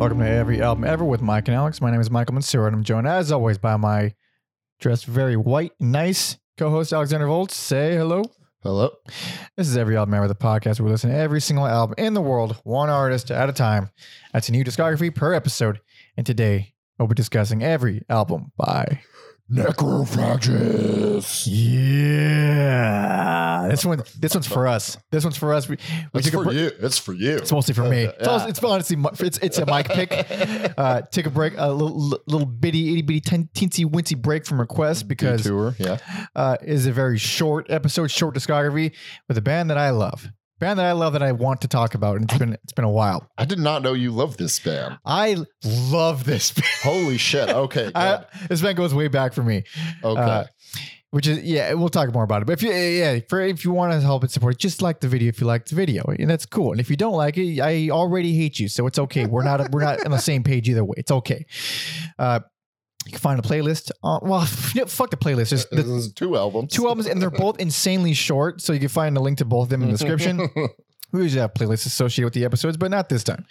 Welcome to Every Album Ever with Mike and Alex. My name is Michael Mansour, and I'm joined as always by my dressed very white, nice co-host Alexander Volts. Say hello. Hello. This is Every Album Ever, the podcast where we listen to every single album in the world, one artist at a time. That's a new discography per episode. And today we'll be discussing every album by Necrophagist. Yeah. This one this one's for us. This one's for us. We, we It's for break- you. It's for you. It's mostly for me. It's, Yeah. also, it's honestly it's it's a mic pick. Uh, take a break, a little little bitty itty bitty ten, teensy wincy break from request because tour. Yeah. uh, is a very short episode, short discography with a band that I love, band that I love that I want to talk about, and it's been it's been a while. I did not know you love this band. I love this. band. Holy shit. Okay. I, this band goes way back for me. okay. uh, Which is yeah, we'll talk more about it. But if you yeah, for if you want to help and support, just like the video if you like the video, and that's cool. And if you don't like it, I already hate you, so it's okay. We're not we're not on the same page either way. It's okay. Uh, you can find a playlist. On, well, fuck the playlist. Just this the is two albums. two albums, and they're both insanely short, so you can find a link to both of them in the description. We usually have playlists associated with the episodes, but not this time.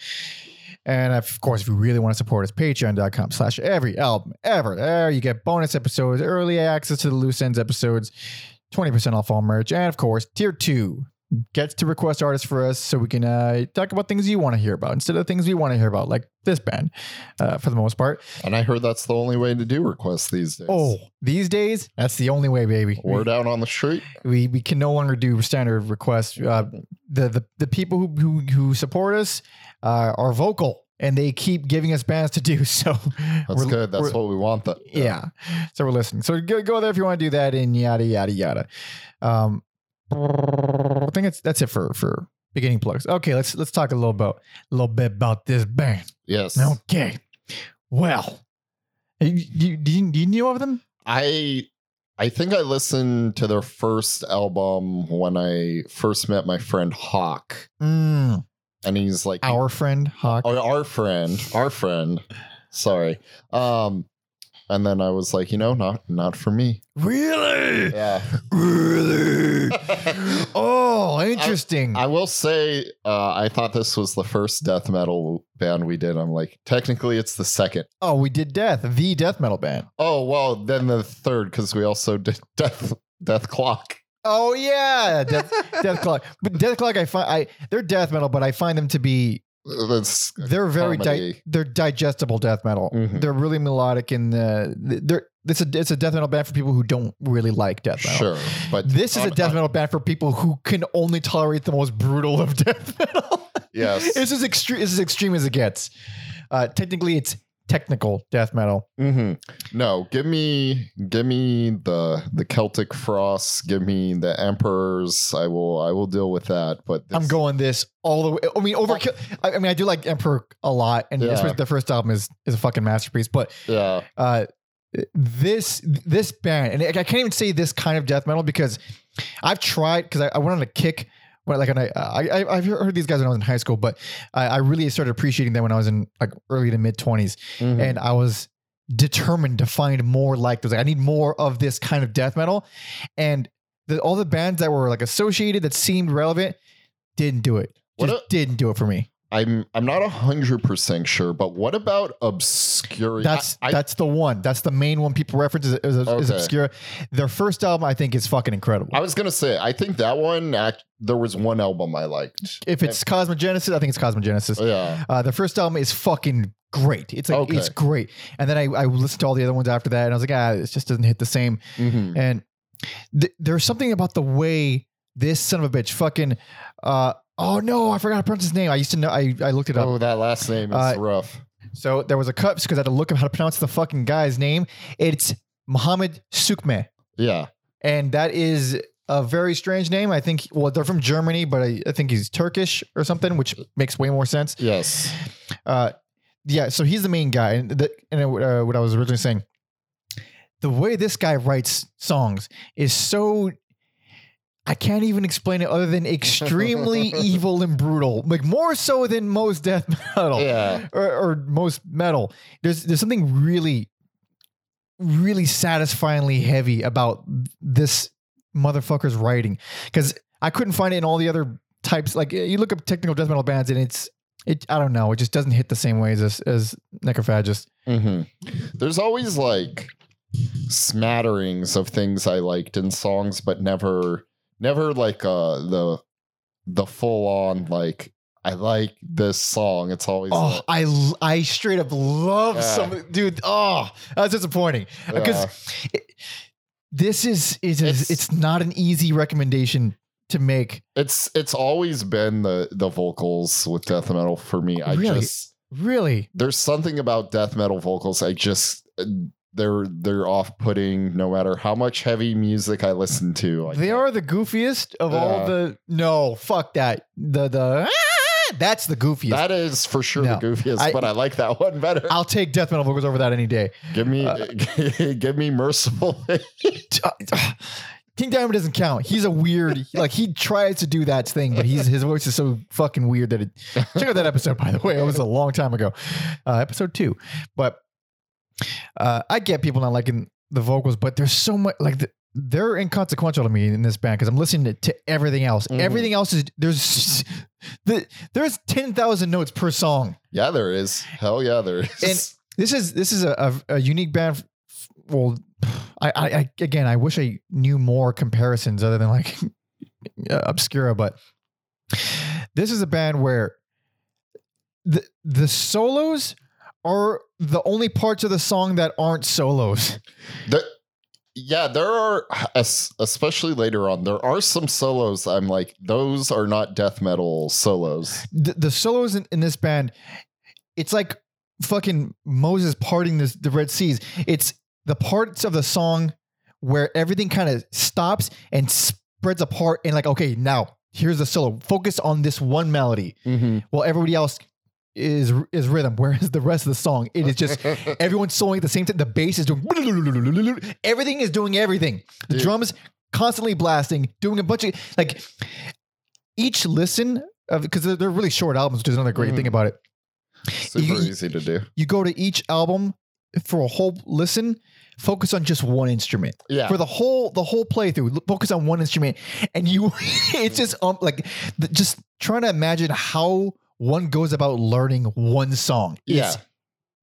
And of course, if you really want to support us, patreon.com slash every album ever. There you get bonus episodes, early access to the loose ends episodes, 20% off all merch. And of course, tier two gets to request artists for us so we can uh, talk about things you want to hear about instead of things we want to hear about, like this band uh, for the most part. and I heard that's the only way to do requests these days. Oh, these days, that's the only way, baby. Word out on the street. we we can no longer do standard requests. Uh, the the the people who who, who support us uh, are vocal and they keep giving us bands to do. So That's we're- good. That's we're- what we want. That. yeah. So we're listening. So go go there if you want to do that and yada yada yada. Um, I think it's that's it for for beginning plugs. Okay, let's let's talk a little about a little bit about this band. Yes. Okay, well, you, you, do you, do you know of them? I I think I listened to their first album when I first met my friend Hawk, Mm, and he's like our friend Hawk. our, our friend, our friend. Sorry. Um, and then I was like, you know, not not for me. Really? Yeah. Really? oh, interesting. I will say, uh, I thought this was the first death metal band we did. I'm like, technically, it's the second. oh, we did Death, the death metal band. Oh well, then the third because we also did Death Dethklok. Oh yeah, Death, Dethklok. But Dethklok, I find I they're death metal, but I find them to be That's they're very di- they're digestible death metal. Mhm. They're really melodic and uh, they're it's a it's a death metal band for people who don't really like death metal. sure, but This is a death on- metal band for people who can only tolerate the most brutal of death metal. Yes. it's as extreme. As extreme as it gets. Uh, technically, it's technical death metal. hmm No, give me give me the the Celtic frost. Give me the emperors. I will I will deal with that. But I'm going this all the way. I mean, overkill. I, I mean, I do like Emperor a lot, and Yeah. the first album is is a fucking masterpiece. But Yeah. uh, this this band, and I can't even say this kind of death metal because I've tried because I, I went on a kick. When, like, and I, I, I've heard these guys when I was in high school, but I, I really started appreciating them when I was in like early to mid 20s. Mhm. and I was determined to find more like those. Like, I need more of this kind of death metal, and the, all the bands that were like associated that seemed relevant didn't do it. What Just a- didn't do it for me. I'm I'm not hundred percent sure, but what about Obscura? That's I, that's the one. That's the main one people reference is, is, is Okay. Obscura. Their first album, I think, is fucking incredible. I was gonna say I think that one act, there was one album I liked. if it's Cosmogenesis, I think it's Cosmogenesis. Yeah. Uh, the first album is fucking great. It's like Okay. it's great. And then I, I listened to all the other ones after that, and I was like, ah, it just doesn't hit the same. Mhm. And th- there's something about the way this son of a bitch fucking uh oh no, I forgot to pronounce his name. I used to know I, I looked it up. Oh, that last name is Uh, rough. So there was a cut because I had to look up how to pronounce the fucking guy's name. It's Muhammed Suiçmez. Yeah. And that is a very strange name. I think well, they're from Germany, but I, I think he's Turkish or something, which makes way more sense. Yes. Uh, yeah, so he's the main guy, and the, and uh, what I was originally saying, the way this guy writes songs is so. I can't even explain it other than extremely evil and brutal, like more so than most death metal Yeah. or, or most metal. There's there's something really, really satisfyingly heavy about this motherfucker's writing because I couldn't find it in all the other types. Like you look up technical death metal bands and it's it I don't know. It just doesn't hit the same ways as as Necrophagist. hmm There's always like smatterings of things I liked in songs, but never, never like uh the the full on like I like this song. It's always Oh, like, I I straight up love Yeah. some dude. Oh, that's disappointing because yeah. this is is is- It's- it's not an easy recommendation to make. it's it's always been the the vocals with death metal for me. I Really? just Really, there's something about death metal vocals. I just uh, they're they're off putting. No matter how much heavy music I listen to, they are the goofiest of all the. No, fuck that. The the ah, that's the goofiest. That is for sure No, the goofiest, I- but I like that one better. I'll take death metal vocals over that any day. give me, uh, give me merciful. King Diamond doesn't count. He's a weird, like he tries to do that thing, but he's his voice is so fucking weird that it. Check out that episode, by the way. It was a long time ago, uh, episode two. But uh, I get people not liking the vocals, but there's so much like the, they're inconsequential to me in this band because I'm listening to, to everything else. Mhm. Everything else is there's the there's ten thousand notes per song. yeah, there is. Hell yeah, there is. And- This is this is a, a, a unique band. Well, I, I, I again, I wish I knew more comparisons other than like uh, Obscura, but this is a band where the the solos are the only parts of the song that aren't solos. The- yeah, there are, especially later on, there are some solos. I'm like, those are not death metal solos. The, the solos in, in this band, it's like fucking Moses parting this, the Red Seas. It's the parts of the song where everything kind of stops and spreads apart and like, okay, now here's the solo. Focus on this one melody Mm-hmm. while everybody else is is rhythm. Whereas the rest of the song, it is just everyone's soloing at the same time. The bass is doing everything is doing everything. The Dude. drums constantly blasting, doing a bunch of like each listen of because they're, they're really short albums, which is another great Mhm. thing about it. super You- easy to do. You go to each album for a whole listen, focus on just one instrument Yeah, for the whole the whole playthrough. Focus on one instrument, and you it's just um like the, just trying to imagine how one goes about learning one song. Is Yeah.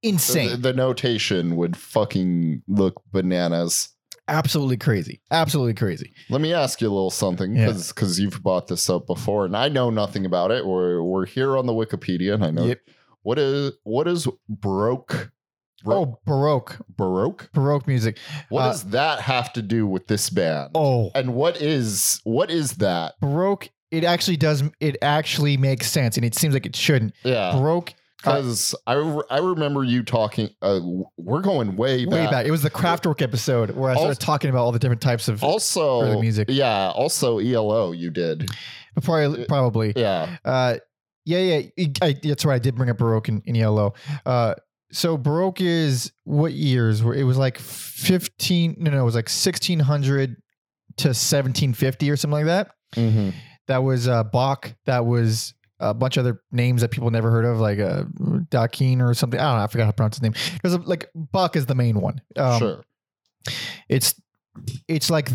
insane. the, the notation would fucking look bananas. absolutely crazy. Absolutely crazy. Let me ask you a little something Yeah. because you've brought this up before, and I know nothing about it. We're we're here on the Wikipedia, and I know Yep. what is what is baroque. Oh, baroque, baroque. baroque music. What Uh, does that have to do with this band? Oh, and what is what is that? baroque. It actually does. It actually makes sense, and it seems like it shouldn't. Yeah, Baroque, because I re- I remember you talking. Uh, we're going way back. way back. It was the Kraftwerk episode where I started Also- talking about all the different types of Also, Early music. Yeah. Also, ELO. You did. probably probably. Yeah. Uh, yeah, yeah. I, that's right. I did bring up Baroque in, in ELO. Uh, so Baroque is what years? Where it was like fifteen? No, no, it was like sixteen hundred to seventeen fifty or something like that. Mm-hmm. That was uh, Bach. That was a bunch of other names that people never heard of, like uh, Dakin or something. I don't know. I forgot how to pronounce his name. There's a, like Bach is the main one. Um, sure. It's it's like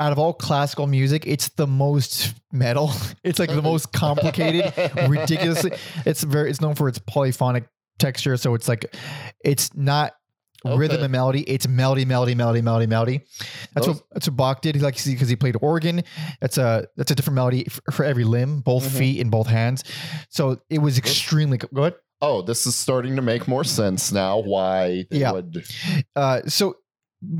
out of all classical music, it's the most metal. It's like the most complicated, ridiculously. It's very. It's known for its polyphonic texture, so it's like it's not rhythm and melody. It's melody, melody, melody, melody, melody. That's Those- what that's what Bach did. He like because he played organ. That's a that's a different melody for, for every limb, both Mhm. feet and both hands. So it was extremely go ahead. Oh, this is starting to make more sense now. Why? They Yeah. Would, Uh, so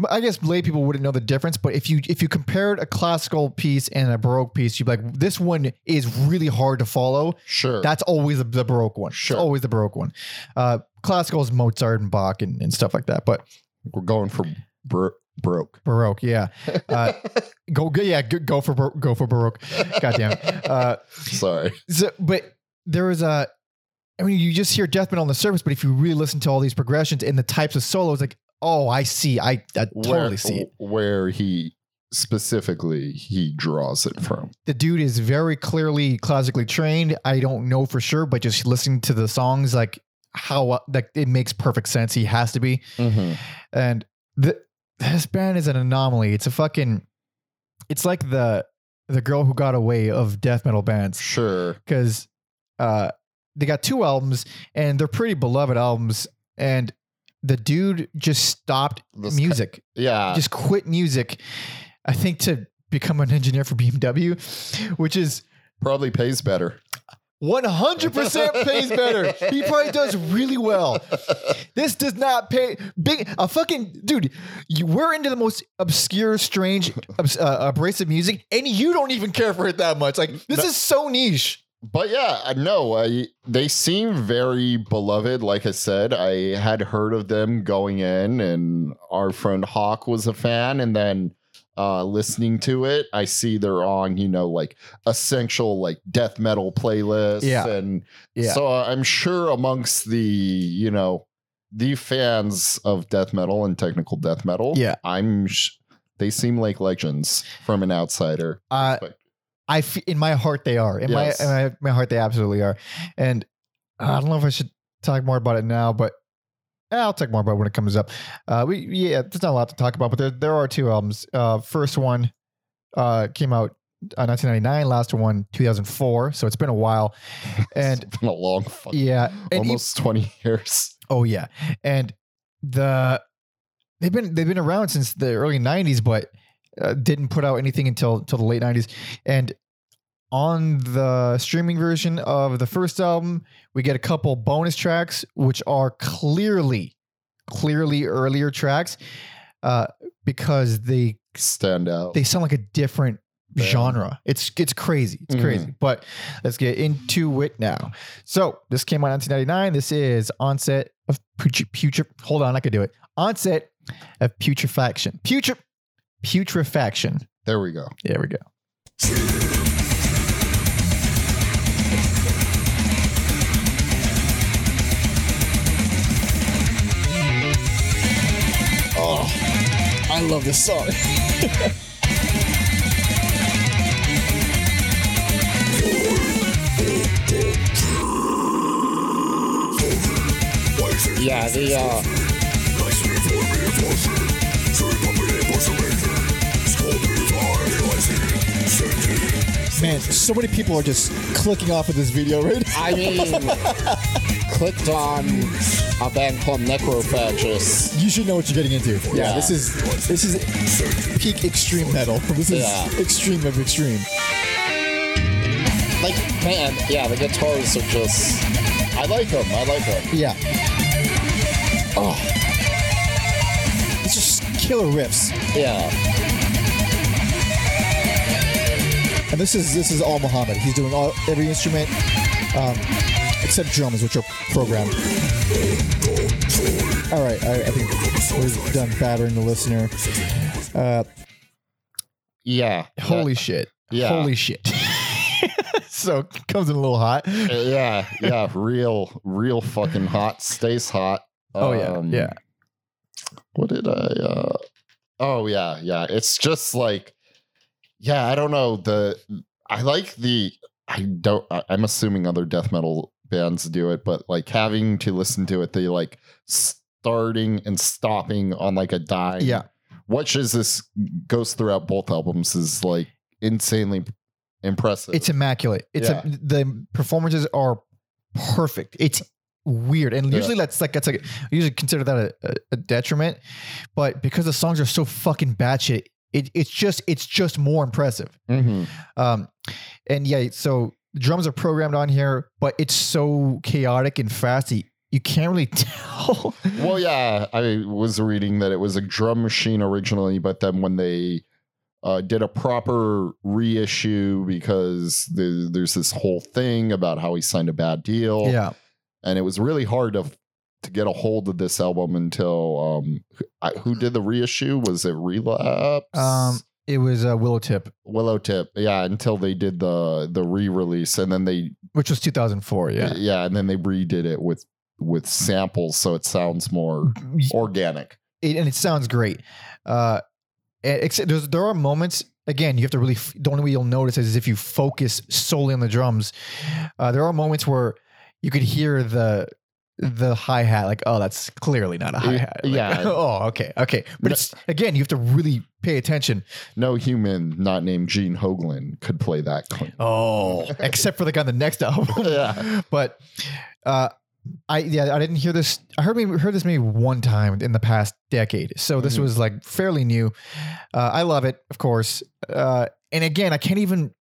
I guess lay people wouldn't know the difference, but if you if you compared a classical piece and a baroque piece, you'd be like, this one is really hard to follow. sure. That's always the, baroque one. It's Sure. always the baroque one. Uh, classical is Mozart and Bach and, and stuff like that, but We're going for bro- broke. baroque, yeah, uh, go go- yeah go, go for bar- go for baroque. God damn. Uh, Sorry. so, but there was a. I mean, you just hear death metal on the surface, but if you really listen to all these progressions and the types of solos, like, oh, I see, I, I totally where, see it. Where he specifically he draws it from. the dude is very clearly classically trained. I don't know for sure, but just listening to the songs, like how uh, like it makes perfect sense. He has to be, Mm-hmm. and the, this band is an anomaly. It's a fucking, it's like the the girl who got away of death metal bands Sure. because uh they got two albums, and they're pretty beloved albums. And the dude just stopped This music, Yeah. just quit music. I think to become an engineer for BMW, which is probably pays better. 100% pays better. He probably does really well. This does not pay big a fucking dude. You, we're into the most obscure, strange, uh, abrasive music, and you don't even care for it that much. Like this No. is so niche. But yeah, I know I, they seem very beloved. Like I said, I had heard of them going in, and our friend Hawk was a fan. And then uh, listening to it, I see they're on, you know, like essential like death metal playlists. Yeah. And Yeah. so I'm sure amongst the, you know, the fans of death metal and technical death metal, Yeah. I'm. Sh- they seem like legends from an outsider. Uh. I f- in my heart they are. In Yes. my in my my heart they absolutely are. And uh, I don't know if I should talk more about it now, but I'll talk more about when it comes up. Uh, we yeah, there's not a lot to talk about, but there there are two albums. Uh, first one uh came out uh, 1999. Last one 2004. So it's been a while. And it's been a long yeah, and e- almost 20 years. oh yeah, and the they've been they've been around since the early 90s, but uh, didn't put out anything until until the late 90s. And on the streaming version of the first album, we get a couple bonus tracks, which are clearly, clearly earlier tracks, uh, because they Stand out. they sound like a different Band. genre. It's it's crazy. It's Mhm. crazy. But let's get into it now. So this came out in 1999. This is onset of putri, putri Hold on, I could do it. Onset of putrefaction. Putre, putrefaction. there we go. There we go. Oh, I love this song. Yeah, the uh Man, so many people are just clicking off of this video right now. I mean clicked on a band called Necrophagist. You should know what you're getting into. Yeah, Yeah. this is this is peak extreme metal. This is Yeah. extreme of extreme. Like man, yeah, the guitars are just I like them. I like them. Yeah. Oh. It's just killer riffs. Yeah. And this is this is all Muhammed. He's doing all every instrument, um, except drums, which are programmed. All right, I, I think we're done battering the listener. Uh, Yeah. Holy shit. yeah. Holy shit. so comes in a little hot. Uh, yeah, yeah, real, real fucking hot. Stays hot. Oh yeah. Um, Yeah. What did I? uh Oh yeah, yeah. It's just like, yeah. I don't know. The I like the. I don't. I'm assuming other death metal bands do it, but like having to listen to it, they like starting and stopping on like a dime. Yeah. Which is this goes throughout both albums is like insanely impressive. It's immaculate. It's Yeah. a, the performances are perfect. It's weird, and Yeah. usually that's like that's like I usually consider that a, a, a detriment, but because the songs are so fucking batshit, it it's just it's just more impressive. Mhm. Um, and yeah, so drums are programmed on here, but it's so chaotic and fast. You, you can't really tell. Well, yeah, I was reading that it was a drum machine originally, but then when they uh, did a proper reissue because the, there's this whole thing about how he signed a bad deal, yeah, and it was really hard to to get a hold of this album until um, I, who did the reissue? Was it Relapse? um, it was uh, Willowtip, Willow Tip, yeah. Until they did the the re release, and then they which was 2004. Yeah, yeah, and then they redid it with with samples, so it sounds more organic. it, and it sounds great. Uh, and except there's, there are moments. Again, you have to really. The only way you'll notice is if you focus solely on the drums. Uh, there are moments where you could hear the the hi hat. Like, oh, that's clearly not a hi hat. yeah. oh, okay, okay. But No- it's again, you have to really pay attention. No human not named Gene Hoglan could play that clean. Oh, except for the guy on the next album. Yeah. But uh I yeah, I didn't hear this. I heard maybe heard this maybe one time in the past decade. So this Mhm. was like fairly new. Uh, I love it, of course. Uh, and again, I can't even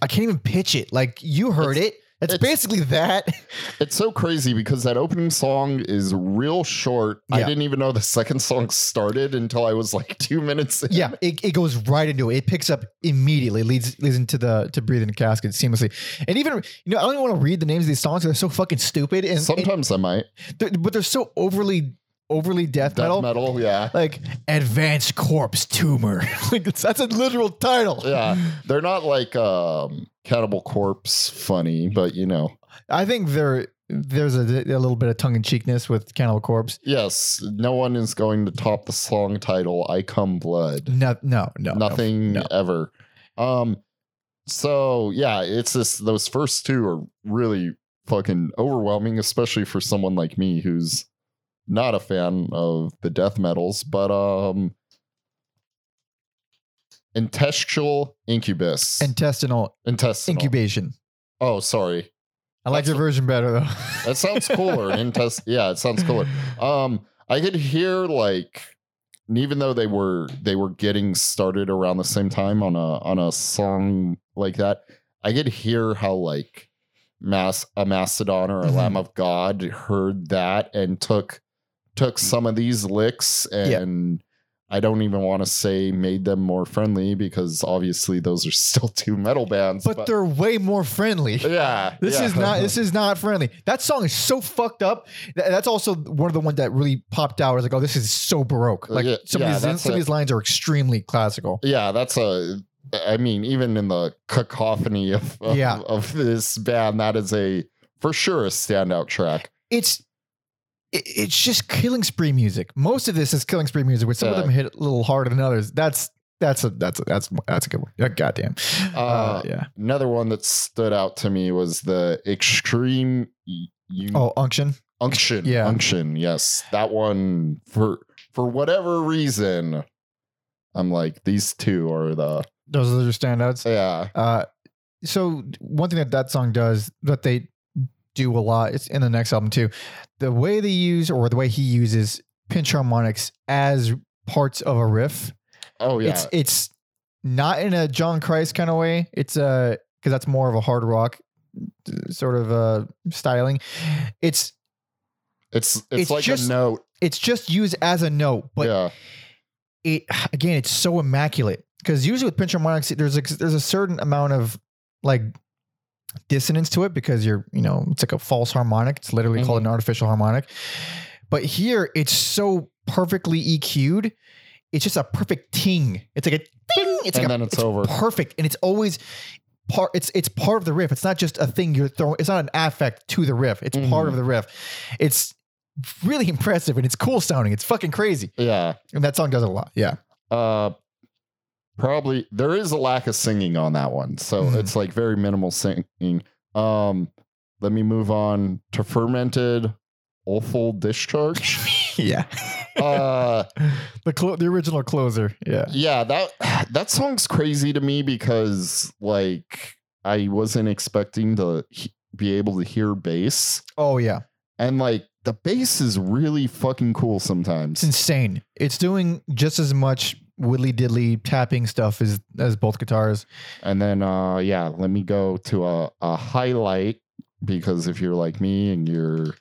I can't even pitch it. Like you heard it. It's, it's- basically that. It's so crazy because that opening song is real short. I didn't even know the second song started until I was like two minutes in. yeah, it, it goes right into it. It picks up immediately, leads leads into the to breathe in the casket seamlessly. And even you know, I don't even want to read the names of these songs. They're so fucking stupid. And, Sometimes I might. they're- but they're so overly overly death, Death metal. metal, yeah. Like advanced corpse tumor. like that's a literal title. Yeah. They're not like um Cannibal Corpse funny, but you know. I think there there's a, a little bit of tongue in cheekness with Cannibal Corpse. Yes, no one is going to top the song title I Come Blood. No, no, no, no. Nothing no. ever. Um so yeah, it's this those first two are really fucking overwhelming, especially for someone like me who's not a fan of the death metals, but um Intestinal Incubus. Intestinal Intestinal. incubation. Oh, sorry. I like That's your version better though. That sounds cooler. Intest yeah, it sounds cooler. Um, I could hear like even though they were they were getting started around the same time on a on a song like that, I could hear how like Mass a Mastodon or a Mhm. Lamb of God heard that and took took some of these licks and I don't even want to say made them more friendly because obviously those are still two metal bands. but, they're way more friendly. yeah, This yeah. is not. This is not friendly. That song is so fucked up. That's also one of the ones that really popped out. I was like, oh, this is so baroque. Uh, like Yeah, some yeah, of these, some of these lines are extremely classical. yeah that's a i mean even in the cacophony of of, Yeah. of this band that is a for sure a standout track It's it, it's just killing spree music. Most of this is killing spree music, but some of them hit a little harder than others. That's that's a that's a, that's that's a good one. Goddamn. Uh, Uh, yeah. another one that stood out to me was the extreme you Oh, unction. unction yeah. unction yes that one for for whatever reason i'm like these two are the Those are your standouts. yeah Uh, so one thing that that song does that they do a lot, it's in the next album too. The way they use or the way he uses pinch harmonics as parts of a riff. oh yeah It's it's not in a John Christ kind of way. It's a because that's more of a hard rock uh, sort of uh styling. It's it's it's, it's like just- a note it's just used as a note, but yeah it again it's so immaculate because usually with pinch harmonics there's a, there's a certain amount of like dissonance to it because you're you know it's like a false harmonic. It's literally called Mm-hmm. an artificial harmonic. But here it's so perfectly EQ'd it's just a perfect ting. It's like a ting. It's And like then a, it's over. perfect. And it's always part it's it's part of the riff. It's not just a thing you're throwing it's not an affect to the riff. It's part Mhm. of the riff. It's really impressive and it's cool sounding. It's fucking crazy. Yeah. And that song does it a lot. Yeah. Uh, probably there is a lack of singing on that one, so Mhm. it's like very minimal singing. Um, let me move on to Fermented Offal Discharge. Yeah. uh, the clo- the original closer. Yeah. yeah, that that song's crazy to me because like I wasn't expecting to he- be able to hear bass, Oh yeah. and like the bass is really fucking cool sometimes. It's insane. It's doing just as much widdly diddly tapping stuff as as both guitars. And then uh yeah, let me go to a, a highlight because if you're like me and you're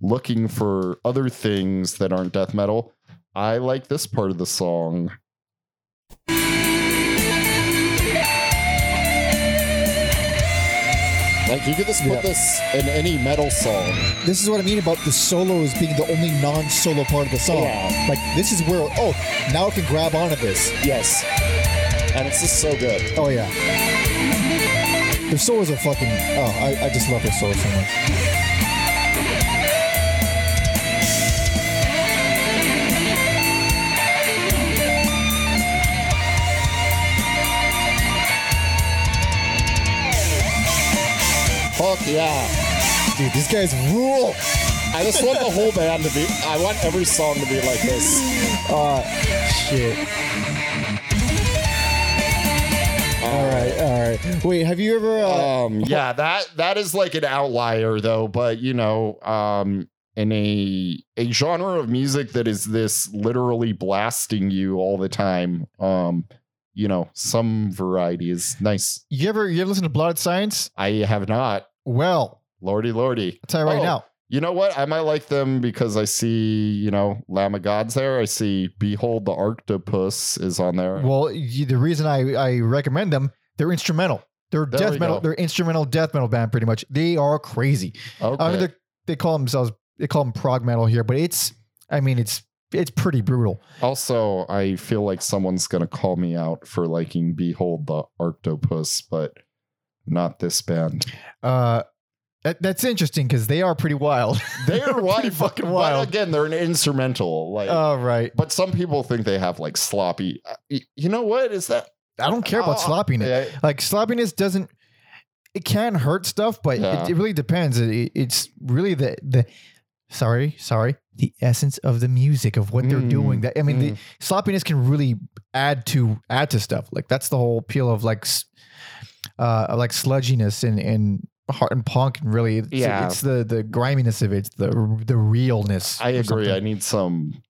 looking for other things that aren't death metal, I like this part of the song. Like you could just put Yeah. this in any metal song. This is what I mean about the solos being the only non-solo part of the song. Yeah. Like this is where oh now I can grab onto this. Yes. And it's just so good. Oh yeah. Their solos are fucking oh I, I just love their solos so much. Fuck yeah. Dude, these guys rule. I just want the whole band to be. I want every song to be like this. Uh, Shit. all right, all right. Wait, have you ever? Uh, Um, yeah, that that is like an outlier though. But you know, um, in a a genre of music that is this literally blasting you all the time, um, you know, some variety is nice. You ever you ever listen to Blotted Science? I have not. Well, Lordy, lordy. I'll tell you right Oh. now. You know what? I might like them because I see, you know, Lamb of God's there. I see Behold the Arctopus is on there. Well, you, the reason I, I recommend them, they're instrumental. They're There death metal. go. They're instrumental death metal band, pretty much. They are crazy. okay. I mean, they call themselves they call them prog metal here, but it's I mean it's it's pretty brutal. also, I feel like someone's going to call me out for liking Behold the Arctopus, but not this band. Uh, that, that's interesting because they are pretty wild. They are wild, Pretty fucking but wild. again, they're an instrumental. Like, Oh right. but some people think they have like sloppy. uh, You know what is that? I don't care about Uh, sloppiness. Yeah, Like sloppiness doesn't. It can hurt stuff, but Yeah. it, it really depends. It, it's really the the. Sorry, sorry. The essence of the music of what they're Mm, doing. That I mean, the mm. sloppiness can really add to add to stuff. Like that's the whole appeal of like, uh, like sludginess and and heart and punk. And really, it's, Yeah. it's the the griminess of it. It's the the realness. I agree. something. I need some.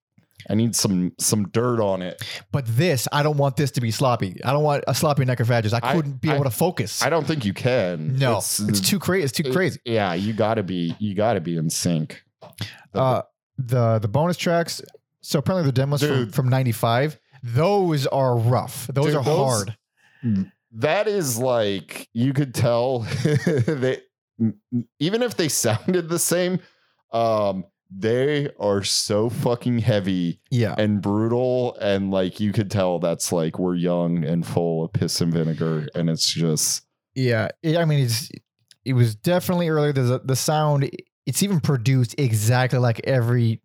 I need some some dirt on it. But this, I don't want this to be sloppy. I don't want a sloppy Necrophagist. I I- couldn't be I- able to focus. I don't think you can. no, it's, too crazy. It's too it- crazy. Yeah, you got to be. You got to be in sync. The- Uh, the the bonus tracks. So apparently the demos from, Dude. from '95. Those are rough. Those Dude, are those- hard. That is like you could tell that even if they sounded the same, um, they are so fucking heavy Yeah. and brutal, and like you could tell that's like we're young and full of piss and vinegar, and it's just Yeah, I mean, it's it was definitely earlier. The the sound, it's even produced exactly like every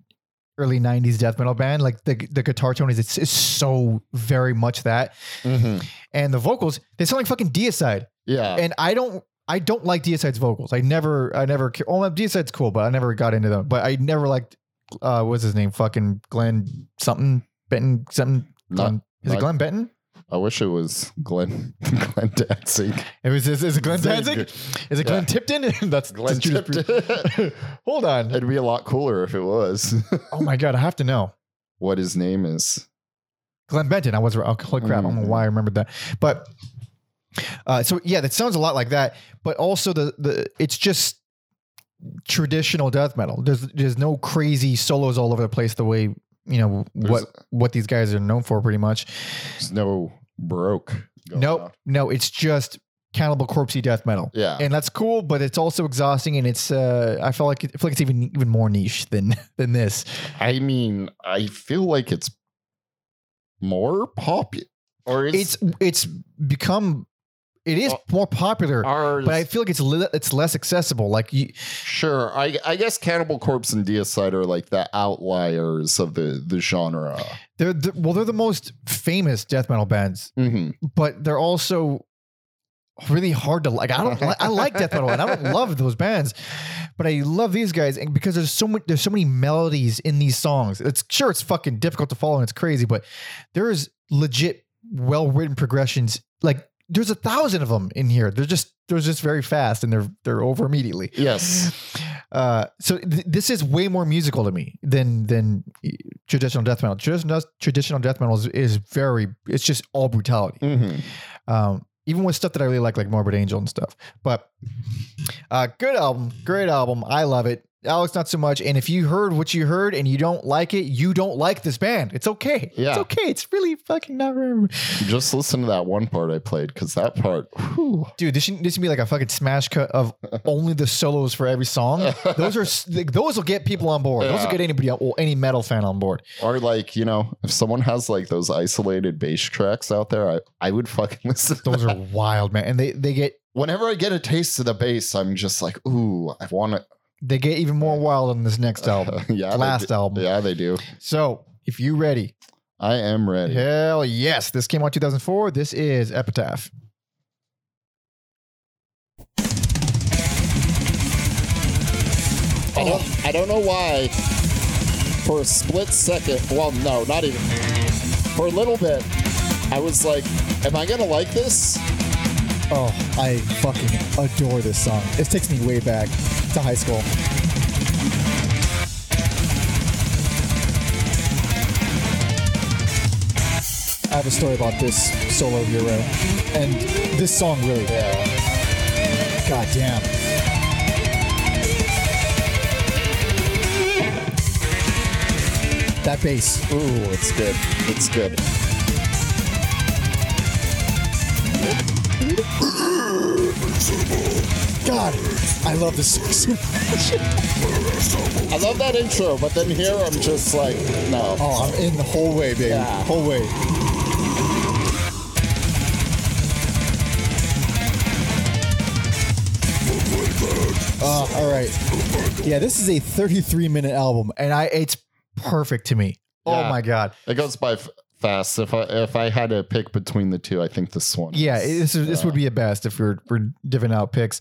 early '90s death metal band. Like the the guitar tone is it's, it's so very much that, and the vocals they sound like fucking Deicide. yeah. And I don't I don't like Deicide's vocals. I never I never oh Deicide's cool, but I never got into them. But I never liked uh what's his name? Fucking Glenn something Benton something. Not- Glenn, is it Glenn Benton? I wish it was Glenn Glenn Danzig. It was is, is it Glenn Zig. Danzig? Is it Yeah. Glenn Tipton? that's Glenn Tipton. Hold on. It'd be a lot cooler if it was. Oh my god, I have to know. what his name is. Glenn Benton. I was oh, holy crap. I don't know why I remembered that. But uh, so yeah, that sounds a lot like that. But also the the it's just traditional death metal. There's there's no crazy solos all over the place the way you know what There's- what these guys are known for pretty much. No broke. Nope, on. no, it's just cannibal corpsey death metal. Yeah. And that's cool, but it's also exhausting, and it's uh, I feel like I feel like it's even even more niche than than this. I mean, I feel like it's more popular. Or It's it's become it is Well, more popular, ours? but I feel like it's li- it's less accessible. Like you, sure. I I guess Cannibal Corpse and Deicide are like the outliers of the the genre. they're the, well, they're the most famous death metal bands, hmm but they're also really hard to like. I don't li- I like death metal and I don't love those bands, but I love these guys and because there's so much there's so many melodies in these songs. It's sure it's fucking difficult to follow and it's crazy, but there is legit well written progressions. Like there's a thousand of them in here. They're just they're just very fast and they're they're over immediately. Yes. Uh, so th- this is way more musical to me than than traditional death metal. Traditional traditional death metal is, is very. It's just all brutality. hmm Um, even with stuff that I really like, like Morbid Angel and stuff. But uh, good album, great album. I love it. Oh, Alex, not so much. And if you heard what you heard and you don't like it, you don't like this band. It's okay. Yeah. It's okay. It's really fucking not very. Just listen to that one part I played because that part. whew. Dude, this should, this should be like a fucking smash cut of only the solos for every song. Those are those will get people on board. Those will get anybody, or any metal fan on board. Or like you know, if someone has like those isolated bass tracks out there, I I would fucking listen. To Those are wild, man. And they they get Whenever I get a taste of the bass, I'm just like, ooh, I want to. They get even more wild on this next album, yeah, last album. Yeah, they do. So if you ready, I am ready. hell yes, this came out 2004. This is Epitaph. Oh, don't I don't know why. For a split second, well, no, not even. For a little bit, I was like, "Am I gonna like this?" Oh, I fucking adore this song. It takes me way back to high school. I have a story about this solo hero, and this song really. Yeah. God damn. That bass. Ooh, it's good. It's good. God, I love this song so much. I love that intro, but then here I'm just like, no. Oh, I'm in the whole way, baby. Yeah. Whole way. Uh, all right. Yeah, this is a 33 minute album. and I it's perfect to me. Oh my god. It goes by f- fast. If I if I had to pick between the two, I think this one. Yeah, is, this is, this uh, would be a best if we're we're divvying out picks.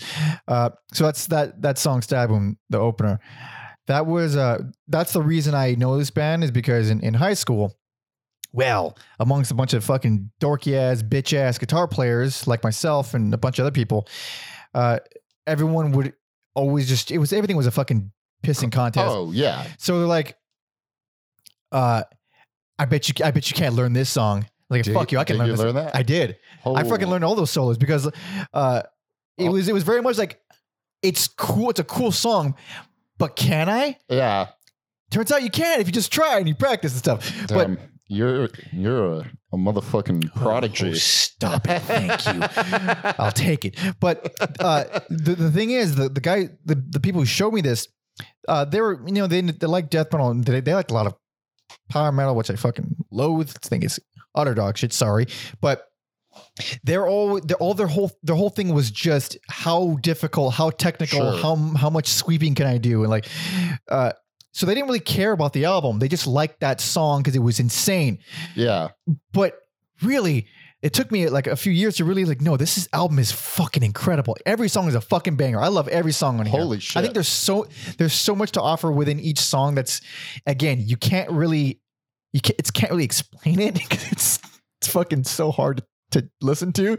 Uh, so that's that that song "Stab 'Em," the opener. That was uh that's the reason I know this band is because in, in high school, well, amongst a bunch of fucking dorky ass bitch ass guitar players like myself and a bunch of other people, uh, everyone would always just it was everything was a fucking pissing contest. Oh yeah. So they're like, uh, I bet you, I bet you can't learn this song. Like, Did- fuck you, I can learn you this. learn that? I did. I fucking Oh. learned all those solos because, uh, it Oh. was, it was very much like, it's cool. It's a cool song, but can I? Yeah. Turns out you can if you just try and you practice and stuff. But Damn. you're you're a, a motherfucking prodigy. Oh, stop it. Thank you. I'll take it. But uh, the, the thing is, the, the guy, the, the people who showed me this, uh, they were, you know, they, they like death metal and they, they like a lot of power metal, which I fucking loathe. I think it's utter dog shit. Sorry. But they're all, they're all their whole, their whole thing was just how difficult, how technical, Sure. how, how much sweeping can I do? And like, uh, so they didn't really care about the album. They just liked that song because it was insane Yeah. but really it took me like a few years to really like no this is, album is fucking incredible every song is a fucking banger i love every song on here Holy shit! i think there's so there's so much to offer within each song that's again you can't really you can't it's can't really explain it because it's it's fucking so hard to listen to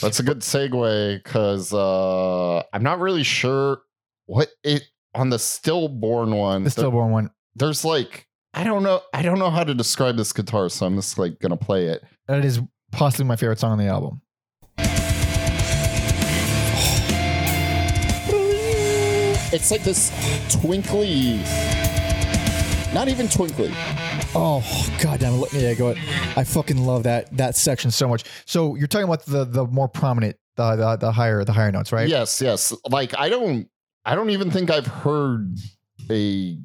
That's a good segue because uh, I'm not really sure what it on the stillborn one. the there- stillborn one there's like I don't know. I don't know how to describe this guitar, so I'm just like gonna play it. that is possibly my favorite song on the album It's like this twinkly, not even twinkly. Oh, god damn it. Yeah, go ahead. I fucking love that that section. section so much so you're talking about the the more prominent the the, the higher the higher notes right Yes, yes. Like I don't, I don't even think I've heard a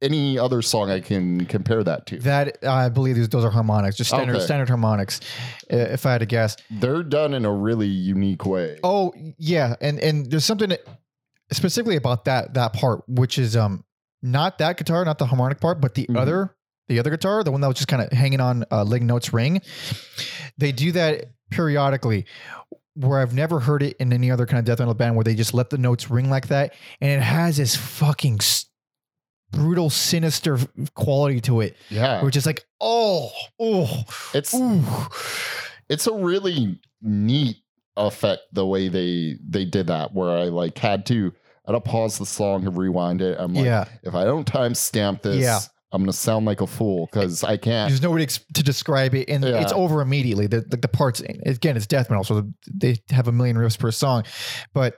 any other song I can compare that to. That I believe these, those are harmonics, just standard Okay. standard harmonics. If I had to guess. They're done in a really unique way. Oh yeah, and and there's something specifically about that that part, which is um not that guitar, not the harmonic part, but the Mhm. other the other guitar, the one that was just kind of hanging on uh, Lig Notes ring. They do that periodically. Where I've never heard it in any other kind of death metal band, where they just let the notes ring like that, and it has this fucking brutal, sinister quality to it, Yeah, which is like, oh, oh, it's ooh. it's a really neat effect the way they they did that. Where I like had to I had to pause the song and rewind it. I'm like, yeah. if I don't timestamp this, Yeah. I'm gonna sound like a fool because I can't. There's no way to, to describe it, and Yeah. it's over immediately. The, the the parts again, it's death metal, so they have a million riffs per song. But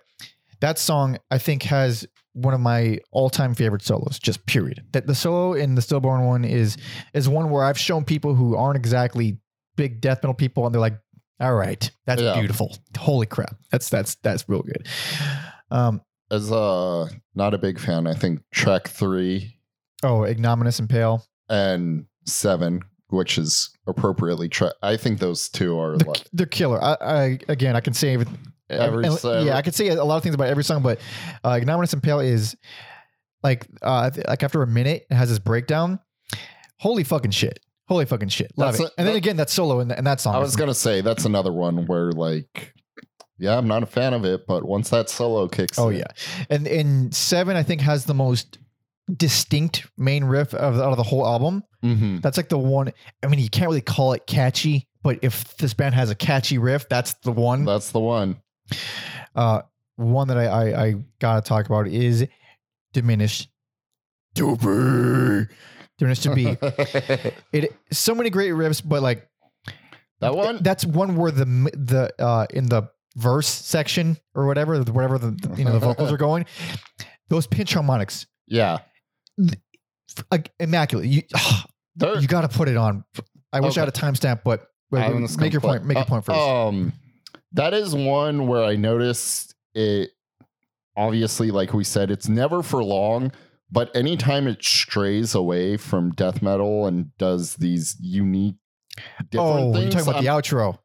that song, I think, has one of my all time favorite solos. Just period. That the solo in the Stillborn one is is one where I've shown people who aren't exactly big death metal people, and they're like, "All right, that's Yeah. beautiful. Holy crap, that's that's that's real good." Um, As uh not a big fan, I think track three oh, ignominious and pale. and seven, which is appropriately track. I think those two are they're, like they're killer. I, I again, I can say every, and- song. yeah, I could say a lot of things about every song, but uh, Ignominious and Pale is like uh, like after a minute, it has this breakdown. Holy fucking shit! Holy fucking shit! Love That's it. a- and then that- again, that solo in, th- in that song. I was gonna say that's another one where like yeah, I'm not a fan of it, but once that solo kicks Oh in- yeah, and and seven I think has the most distinct main riff of, out of the whole album. Mhm. That's like the one. I mean, you can't really call it catchy, but if this band has a catchy riff, that's the one. that's the one. Uh, one that I I, I gotta talk about is diminished. To be diminished to be. It so many great riffs, but like that one? that's one where the the uh in the verse section or whatever, whatever the you know the vocals are going, those pinch harmonics, yeah. like, immaculate. You They're- you got to put it on. I wish I had a timestamp, but make your point. Make your uh, point first. Um, that is one where I noticed it. Obviously, like we said, it's never for long. But anytime it strays away from death metal and does these unique, different oh, things, you're talking about I'm- the outro.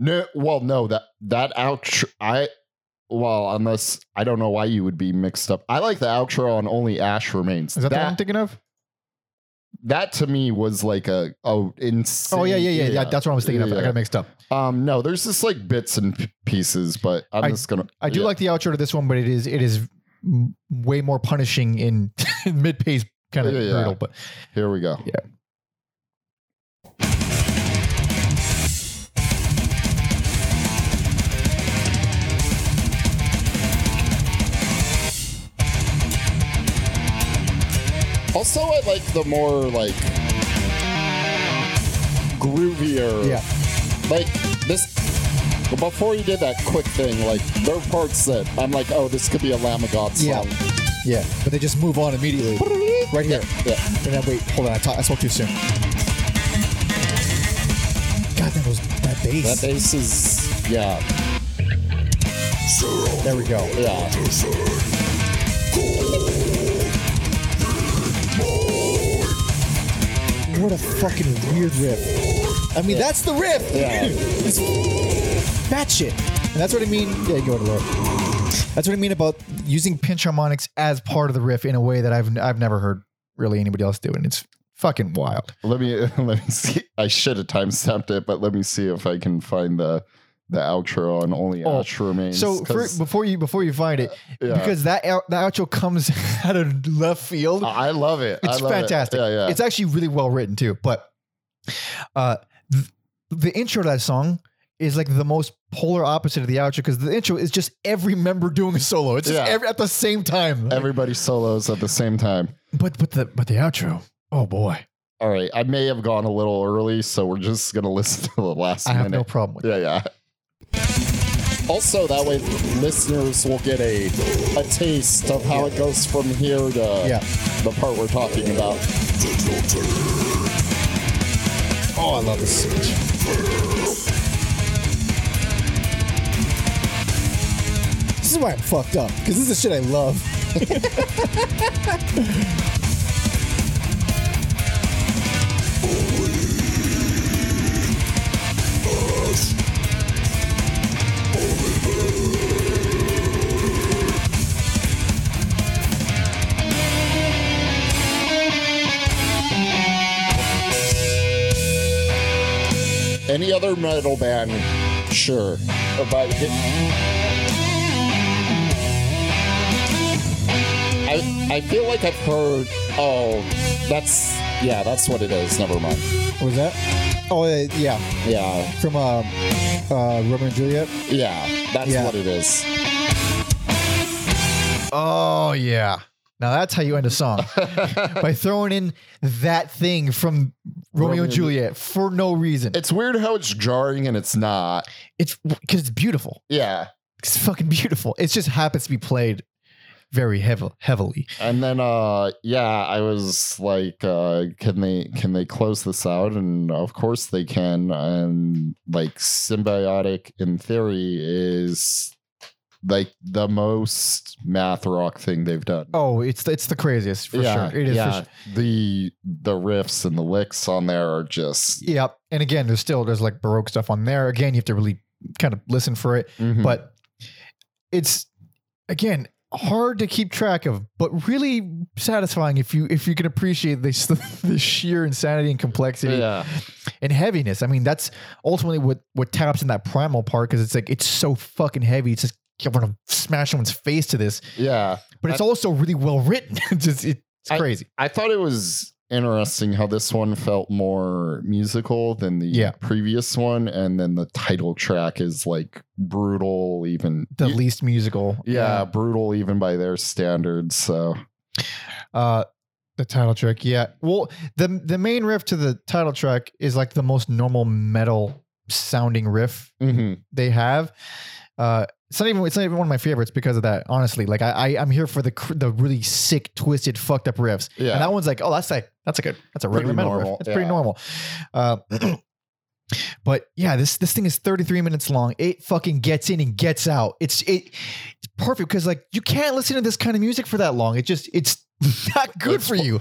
No, well, no that that outro. I well, unless I don't know why you would be mixed up. I like the outro on Only Ash Remains. Is that, the one I'm that thinking of? That to me was like a oh insane. Oh yeah, yeah, yeah, yeah. That's what I was thinking of. I got mixed up. Um, no, there's just like bits and pieces, but I'm I- just gonna. I do yeah. like the outro to this one, but it is it is way more punishing in, mid pace kind of Yeah, yeah. brutal. But Here we go. Yeah. Also, I like the more like groovier. Yeah. Like this. Before you did that quick thing, like there are parts that I'm like, oh, this could be a Lamb of God Yeah. song. Yeah, but they just move on immediately. Right here. Yeah. And then wait, hold on. I, talk, I spoke too soon. God, that was that bass. That bass is yeah, there we go. yeah. What a fucking weird riff. I mean, that's the riff. Yeah. it's that shit. And that's what I mean. Yeah, go to the that's what I mean about using pinch harmonics as part of the riff in a way that I've I've never heard really anybody else do, and it's fucking wild. Let me let me see. I should have time stamped it, but let me see if I can find the the outro on Only Oh, Ash Remains. So for, before you before you find it, yeah. because that out, that outro comes out of left field, I love it. I it's love it. fantastic. Yeah, yeah. It's actually really well written too. But uh, th- the intro to that song is like the most polar opposite of the outro because the intro is just every member doing a solo. It's just Yeah. every, at the same time. Everybody solos at the same time. but but the but the outro, oh boy, All right, I may have gone a little early, so we're just gonna listen to the last I have no problem with it. yeah, yeah. Also, that way listeners will get a a taste of how it goes from here to Yeah. the part we're talking about. Oh, I love this. This is why I'm fucked up because this is the shit I love. Any other metal band, sure, but it, I I feel like I've heard. Oh, that's yeah, that's what it is. Never mind. What was that? Oh, uh, yeah, Yeah, from uh, uh, Romeo and Juliet. yeah, that's Yeah. what it is. Oh yeah. Now that's how you end a song by throwing in that thing from Romeo, Romeo and Juliet for no reason. It's weird how it's jarring and it's not. It's because it's beautiful. Yeah. It's fucking beautiful. It just happens to be played very heavy, heavily. And then uh yeah, I was like uh can they can they close this out and of course they can and like symbiotic in theory is like the most math rock thing they've done. Oh, it's it's the craziest for yeah, sure. It is. yeah. For sure. The the riffs and the licks on there are just Yep. And again, there's still there's like baroque stuff on there. Again, you have to really kind of listen for it. Mhm. But it's again hard to keep track of, but really satisfying if you if you can appreciate this the sheer insanity and complexity Yeah. and heaviness. I mean, that's ultimately what what taps in that primal part because it's like it's so fucking heavy. It's just you want to smash someone's face to this, Yeah. but it's also really well written. it's just it's I- crazy. I thought it was interesting how this one felt more musical than the Yeah. previous one, and then the title track is like brutal, even the y- least musical. yeah, brutal even by their standards. So Uh the title track, yeah. Well, the the main riff to the title track is like the most normal metal sounding riff mhm. they have. Uh it's not even it's not even one of my favorites because of that. Honestly, like I, I I'm here for the cr- the really sick, twisted, fucked up riffs. yeah, And that one's like, oh, that's like that's a good that's a regular Pretty metal normal, riff. It's pretty normal. Uh, but yeah, this this thing is 33 minutes long. It fucking gets in and gets out. It's it it's perfect because like you can't listen to this kind of music for that long. It just it's not good for you.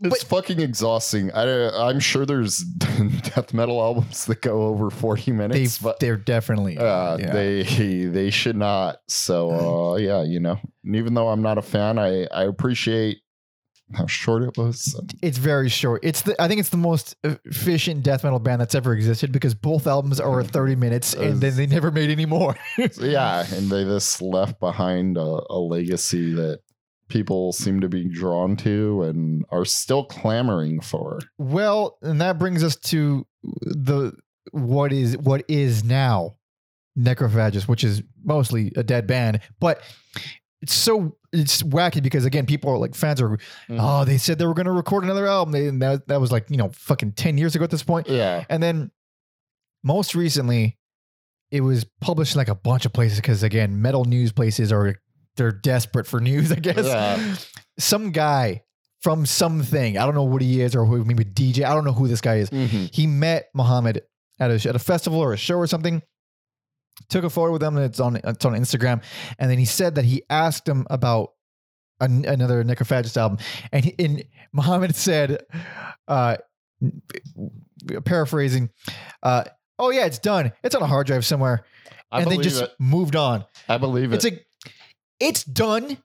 it's fucking exhausting. I I'm sure there's death metal albums that go over 40 They minutes, but they're definitely uh, yeah. they they should not. So uh, yeah, you know, and even though I'm not a fan, I I appreciate how short it was. it's very short. It's the I think it's the most efficient death metal band that's ever existed because both albums are 30 minutes and then they never made any more. Yeah, and they just left behind a, a legacy that people seem to be drawn to and are still clamoring for. Well, and that brings us to the what is what is now Necrophagist, which is mostly a dead band, but it's so it's wacky because again, people are like fans are mm-hmm. oh they said they were going to record another album, they, and that that was like you know fucking ten years ago at this point, Yeah, and then most recently it was published in like a bunch of places because again, metal news places are they're desperate for news, I guess. Yeah. Some guy from something, I don't know what he is or who maybe DJ, I don't know who this guy is. Mhm. He met Muhammed at a at a festival or a show or something. Took a photo with him and it's on it's on Instagram. And then he said that he asked him about an, another Necrophagist album. And, he, and Muhammed said, uh, paraphrasing, uh, oh yeah, it's done. It's on a hard drive somewhere. I and they just it. moved on. I believe it. It's like, it's done.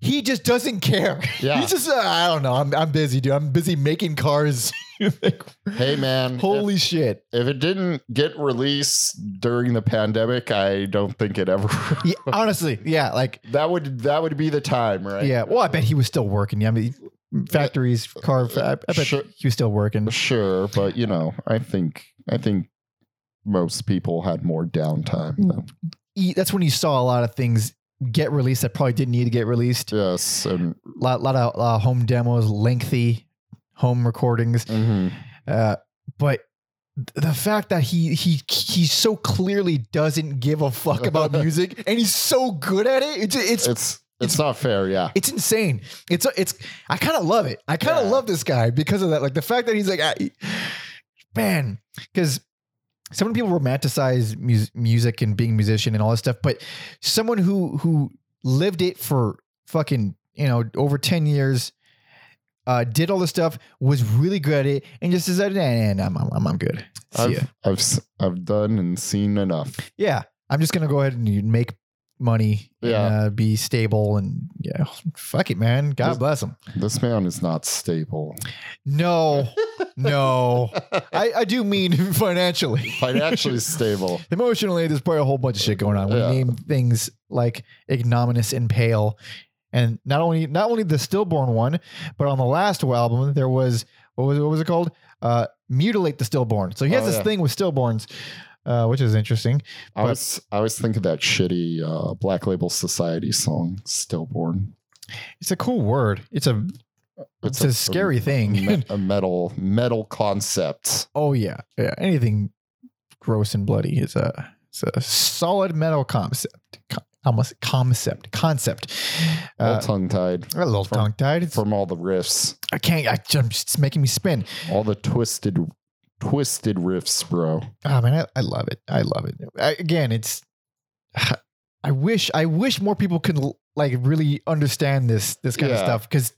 He just doesn't care. Yeah. He's just, uh, I don't know. I'm, I'm busy, dude. I'm busy making cars. Like, hey man, holy shit. if, if it didn't get released during the pandemic, I don't think it ever. Yeah, honestly, yeah, like, that would that would be the time, right? yeah. Well, I bet he was still working. Yeah, I mean, factories, car. I, I bet Sure. he was still working. Sure, but you know, I think I think most people had more downtime. Though. That's when you saw a lot of things get released that probably didn't need to get released. Yes, and A lot, lot of uh, home demos, lengthy home recordings. mhm. Uh, but the fact that he he he so clearly doesn't give a fuck about music and he's so good at it, it's it's it's it's not fair. Yeah, it's insane. It's it's I kind of love it. I kind of Yeah. love this guy because of that. Like the fact that he's like, I, man, because so many people romanticize mus- music and being a musician and all this stuff, but someone who who lived it for fucking you know over ten years. Uh, did all this stuff, was really good at it, and just said, "Nah, nah, nah, I'm, I'm, I'm good." See. I've I've s- I've done and seen enough. Yeah, I'm just gonna go ahead and make money, Yeah. uh, be stable, and yeah, fuck it, man. God Just- bless him. This man is not stable No, no, I, I do mean financially. financially stable. Emotionally, there's probably a whole bunch of shit going on. We Yeah. name things like ignominious and pale, and not only not only the stillborn one, but on the last album there was what was what was it called? Uh, mutilate the stillborn. So he has Oh, this yeah. thing with stillborns, uh, which is interesting. I But- was I was thinking that shitty uh, Black Label Society song, "Stillborn." It's a cool word. It's a it's, a, scary thing. me- a metal metal concept. oh yeah, yeah. Anything gross and bloody is a it's a solid metal concept. Co- almost concept concept. All Uh, tongue tied a little tongue tied. From all the riffs, I can't. I just it's making me spin. all the twisted twisted riffs, bro. Oh man, I, I love it. I love it. I, again, it's. I wish. I wish more people could like really understand this this kind of stuff because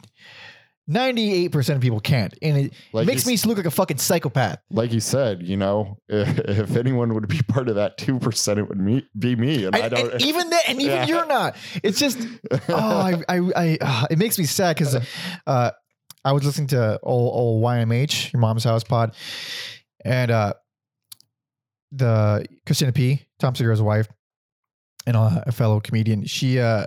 98% of people can't. And it Like makes you me look like a fucking psychopath. like you said, you know, if, if anyone would be part of that two percent, it would me, be me, and I, I- don't. and even that, and even Yeah. you're not. It's just, oh, I, I, I uh, it makes me sad because uh, I was listening to old, old YMH, your mom's house pod, and uh, the Christina P, Tom Segura's wife, and a fellow comedian. She uh,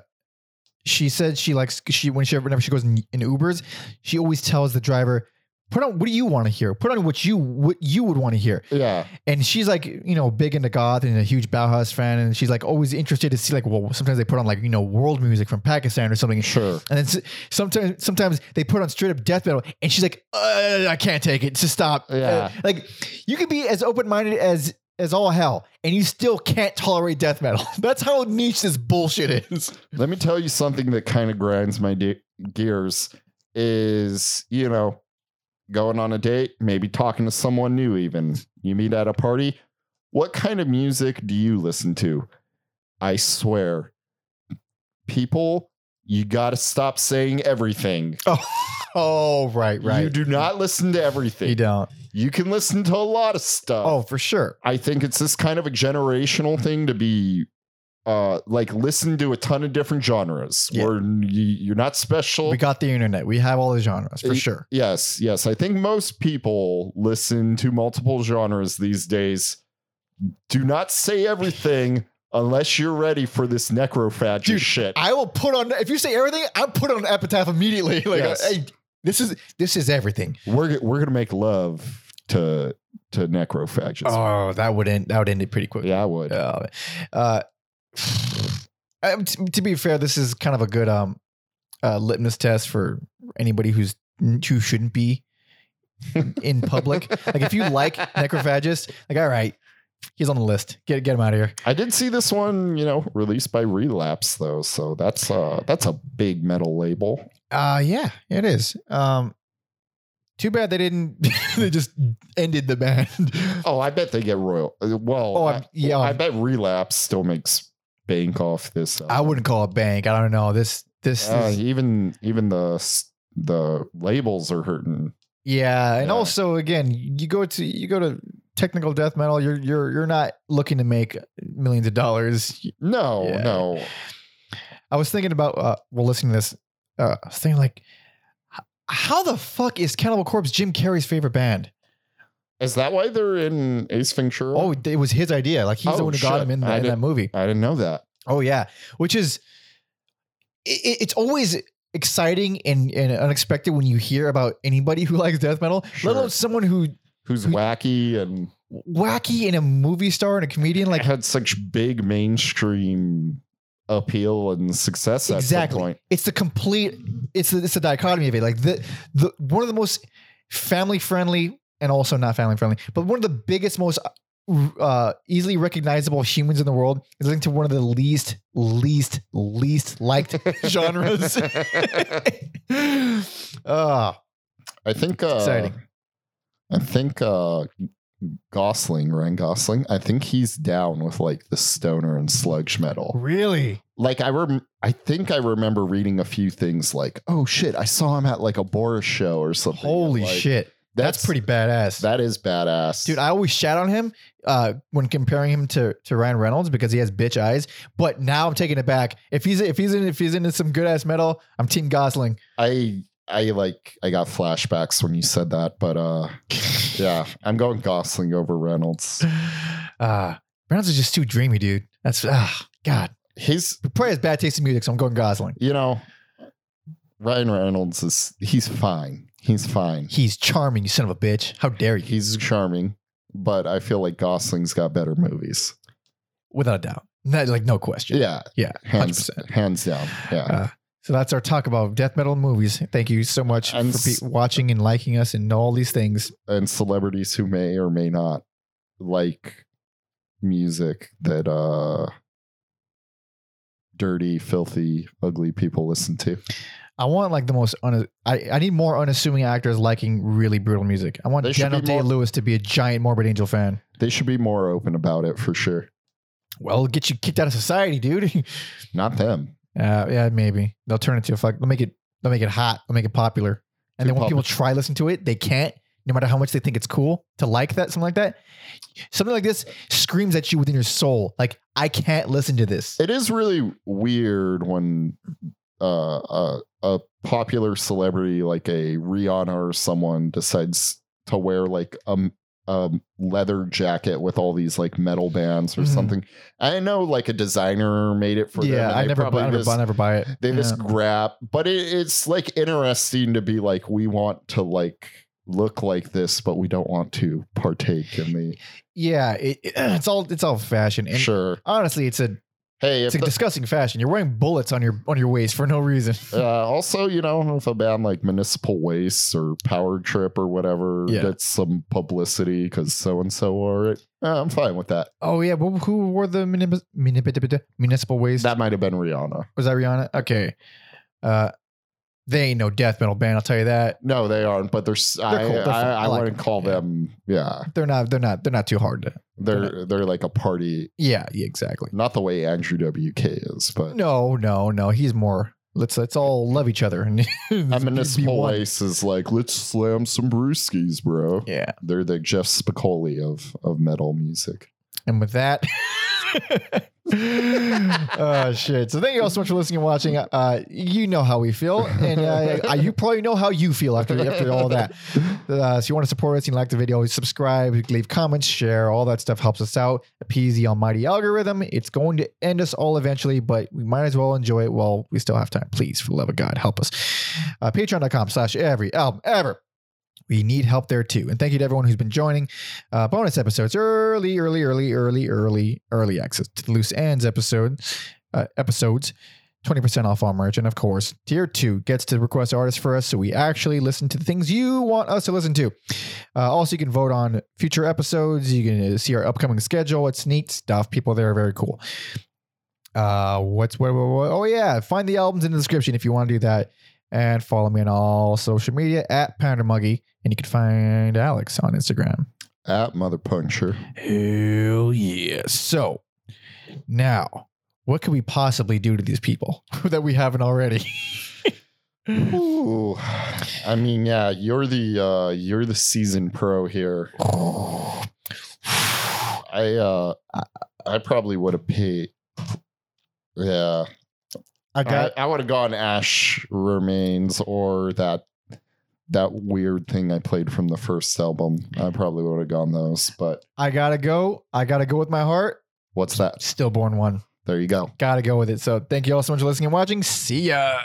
she said she likes she when she whenever she goes in, in Ubers, she always tells the driver. Put on what do you want to hear? Put on what you what you would want to hear. yeah, And she's like, you know, big into goth and a huge Bauhaus fan, and she's like always interested to see like, well, sometimes they put on like you know world music from Pakistan or something, sure. and then sometimes sometimes they put on straight up death metal, and she's like, uh, I can't take it, just stop. Yeah. Uh, like you can be as open minded as as all hell, and you still can't tolerate death metal. That's how niche this bullshit is. Let me tell you something that kind of grinds my de- gears is, you know, going on a date, maybe talking to someone new, even. You meet at a party. What kind of music do you listen to? I swear, people, you got to stop saying everything. Oh, oh, right, You do not listen to everything. You don't. You can listen to a lot of stuff. Oh, for sure. I think it's this kind of a generational thing to be uh like listen to a ton of different genres Yeah. you're not special. We got the internet. We have all the genres for Y- sure. yes, yes. I think most people listen to multiple genres these days. Do not say everything unless you're ready for this necrophagist Dude, shit. I will put on if you say everything, I'll put on epitaph immediately. Like, Yes. hey, this is this is everything. we're we're gonna make love to to necrophagism. Oh, that would end that would end it pretty quick. yeah, I would. Uh, uh, t- to be fair, this is kind of a good um uh, litmus test for anybody who's who shouldn't be in public. like if you like necrophagist, like all right, he's on the list. Get get him out of here. I did see this one, you know, released by Relapse though, so that's uh that's a big metal label. Uh yeah, it is. Um, too bad they didn't. they just ended the band. Oh, I bet they get royal. uh, Well, Oh, I, yeah. I bet Relapse still makes bank off this. Uh, I wouldn't call it bank. I don't know. This this uh, is, even even the the labels are hurting. yeah, and yeah. also again, you go to you go to technical death metal. You're you're you're not looking to make millions of dollars. No, Yeah. no. I was thinking about uh, well, listening to this. Uh, I was thinking like, how the fuck is Cannibal Corpse Jim Carrey's favorite band? Is that why they're in Ace Ventura? Oh, it was his idea. Like he's the oh, one who got him in, the, in that movie. I didn't know that. Oh yeah, which is it, it's always exciting and, and unexpected when you hear about anybody who likes death metal, Sure. let alone someone who Who's Who- wacky and wacky and a movie star and a comedian. Like had such big mainstream appeal and success exactly, it's the complete. It's the, it's the dichotomy of it. Like the the one of the most family friendly and also not family friendly, but one of the biggest, most uh, easily recognizable humans in the world is linked to one of the least, least, least liked genres. Ah, I think uh, exciting. I think uh Gosling, Ryan Gosling, I think he's down with like the stoner and sludge metal. really? Like I rem- I think I remember reading a few things like, oh shit, I saw him at like a Boris show or something. Holy Like, shit. That's, pretty badass. That is badass. Dude, I always shout on him uh, when comparing him to, to Ryan Reynolds because he has bitch eyes. But now I'm taking it back. If he's if he's in if he's into some good ass metal, I'm Team Gosling. I I like I got flashbacks when you said that, but uh yeah, I'm going Gosling over Reynolds. Uh Reynolds is just too dreamy, dude. That's ah God. His He probably has bad taste in music, so I'm going Gosling. you know, Ryan Reynolds is he's fine. He's fine. He's charming, you son of a bitch. How dare you? He's charming, but I feel like Gosling's got better movies. Without a doubt. Not, like no question. Yeah, Yeah. hands 100%. hands down. Yeah. Uh, so that's our talk about death metal movies. Thank you so much And for watching and liking us and all these things. and celebrities who may or may not like music that uh dirty, filthy, ugly people listen to. I want like the most. Un- I I need more unassuming actors liking really brutal music. I want They should Daniel be Day more- Lewis to be a giant Morbid Angel fan. They should be more open about it for sure. Well, get you kicked out of society, dude. Not them. uh, yeah, maybe they'll turn it to a fuck. They'll make it. They'll make it hot. They'll make it popular. and then Too when people try listening to it, they can't. No matter how much they think it's cool to like that, something like that. Something like this screams at you within your soul. Like I can't listen to this. It is really weird when uh, a, a popular celebrity like a Rihanna or someone decides to wear like a, a leather jacket with all these like metal bands or Mhm. something. I know like a designer made it for them. yeah, and I never, buy, just- I never buy it. they yeah. just grab but it, it's like interesting to be like we want to like look like this but we don't want to partake in the yeah, it, it- it's all it's all fashion, and sure honestly, it's a hey it's a the- disgusting fashion. You're wearing bullets on your on your waist for no reason. uh, also you know if a band like municipal waste or power trip or whatever Yeah. gets some publicity because so and so wore it uh, i'm fine with that Oh yeah, well, who wore the municipal municipal municipal waste? that might have been rihanna Was that Rihanna? Okay. Uh, they ain't no death metal band. I'll tell you that. no they aren't but there's i cool. They're fun. i, I I like wouldn't them. call Yeah. them yeah They're not. They're not. They're not too hard to. they're they're like a party Yeah. Yeah. Exactly. not the way andrew wk is but No. No. No. He's more. Let's let's all love each other and A be one. waste is like, let's slam some brewskis, bro. Yeah. They're the Jeff Spicoli of of metal music. And with that, oh shit! So thank you all so much for listening and watching. Uh, you know how we feel, and uh, you probably know how you feel after after all that. Uh, so you want to support us, you like the video, subscribe, leave comments, share, all that stuff helps us out. Appease the almighty algorithm. It's going to end us all eventually, but we might as well enjoy it while we still have time. Please, for the love of God, help us. Uh, Patreon.com slash every album ever. We need help there too. And thank you to everyone who's been joining. Uh, bonus episodes, early, early, early, early, early, early access to the loose ends episode uh, episodes. 20% off all merch. And of course, tier two gets to request artists for us. So we actually listen to the things you want us to listen to. Uh, also, you can vote on future episodes. You can uh, see our upcoming schedule. It's neat stuff. People there are very cool. Uh, what's what, what, what? Oh, yeah. Find the albums in the description if you want to do that. And follow me on all social media at Pounder Muggy. And you can find Alex on Instagram. At Mother Puncture. Hell yeah. So now, what could we possibly do to these people that we haven't already? Ooh. I mean, yeah, you're the uh you're the season pro here. I uh I probably would have paid yeah. I I, got I would have gone Ash Remains or that that weird thing I played from the first album. I probably would have gone those, but I gotta go. I gotta go with my heart. what's that? Stillborn one. There you go. Gotta go with it. So thank you all so much for listening and watching. See ya.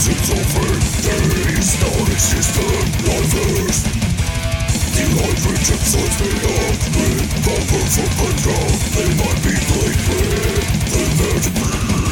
It's over. There is no existent lovers. The light reject sides made up with power control. They might be blatant, they